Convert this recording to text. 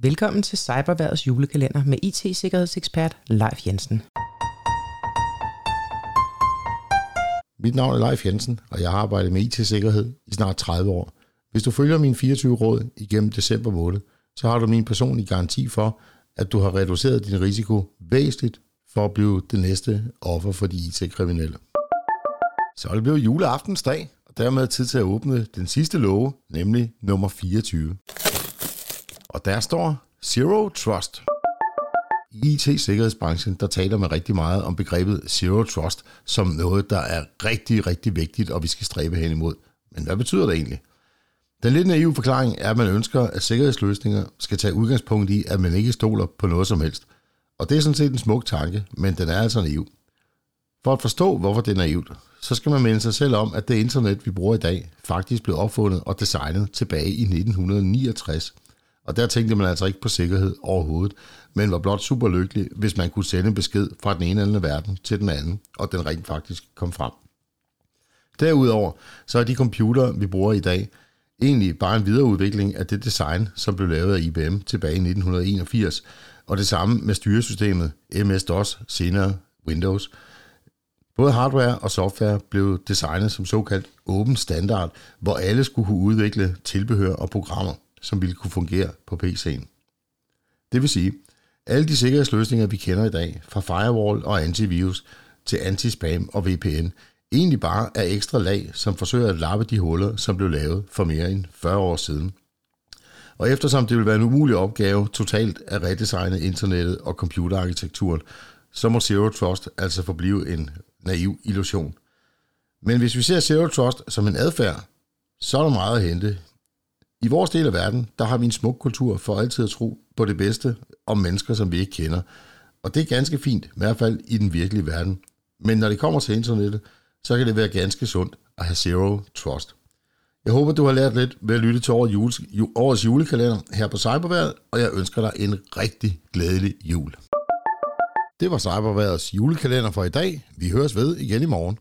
Velkommen til Cyberværdets julekalender med IT-sikkerhedsekspert Leif Jensen. Mit navn er Leif Jensen, og jeg har arbejdet med IT-sikkerhed i snart 30 år. Hvis du følger mine 24 råd igennem december måned, så har du min personlige garanti for, at du har reduceret din risiko væsentligt for at blive det næste offer for de IT-kriminelle. Så er det blevet juleaftensdag, og dermed tid til at åbne den sidste låge, nemlig nummer 24. Og der står Zero Trust. I IT-sikkerhedsbranchen, der taler man rigtig meget om begrebet Zero Trust som noget, der er rigtig, rigtig vigtigt, og vi skal stræbe hen imod. Men hvad betyder det egentlig? Den lidt naive forklaring er, at man ønsker, at sikkerhedsløsninger skal tage udgangspunkt i, at man ikke stoler på noget som helst. Og det er sådan set en smuk tanke, men den er altså naiv. For at forstå, hvorfor det er naivt, så skal man minde sig selv om, at det internet, vi bruger i dag, faktisk blev opfundet og designet tilbage i 1969. Og der tænkte man altså ikke på sikkerhed overhovedet, men var blot super lykkelig, hvis man kunne sende en besked fra den ene eller anden verden til den anden, og den rent faktisk kom frem. Derudover så er de computere, vi bruger i dag, egentlig bare en videreudvikling af det design, som blev lavet af IBM tilbage i 1981, og det samme med styresystemet MS-DOS, senere Windows. Både hardware og software blev designet som såkaldt åben standard, hvor alle skulle kunne udvikle tilbehør og programmer, som ville kunne fungere på PC'en. Det vil sige, alle de sikkerhedsløsninger, vi kender i dag, fra firewall og antivirus til anti-spam og VPN, egentlig bare er ekstra lag, som forsøger at lappe de huller, som blev lavet for mere end 40 år siden. Og eftersom det vil være en umulig opgave totalt at redesigne internettet og computerarkitekturen, så må Zero Trust altså forblive en naiv illusion. Men hvis vi ser Zero Trust som en adfærd, så er der meget at hente. I vores del af verden, der har vi en smuk kultur for altid at tro på det bedste om mennesker, som vi ikke kender. Og det er ganske fint, i hvert fald i den virkelige verden. Men når det kommer til internettet, så kan det være ganske sundt at have Zero Trust. Jeg håber, du har lært lidt ved at lytte til årets julekalender her på Cyberværet, og jeg ønsker dig en rigtig glædelig jul. Det var Cyberværets julekalender for i dag. Vi høres ved igen i morgen.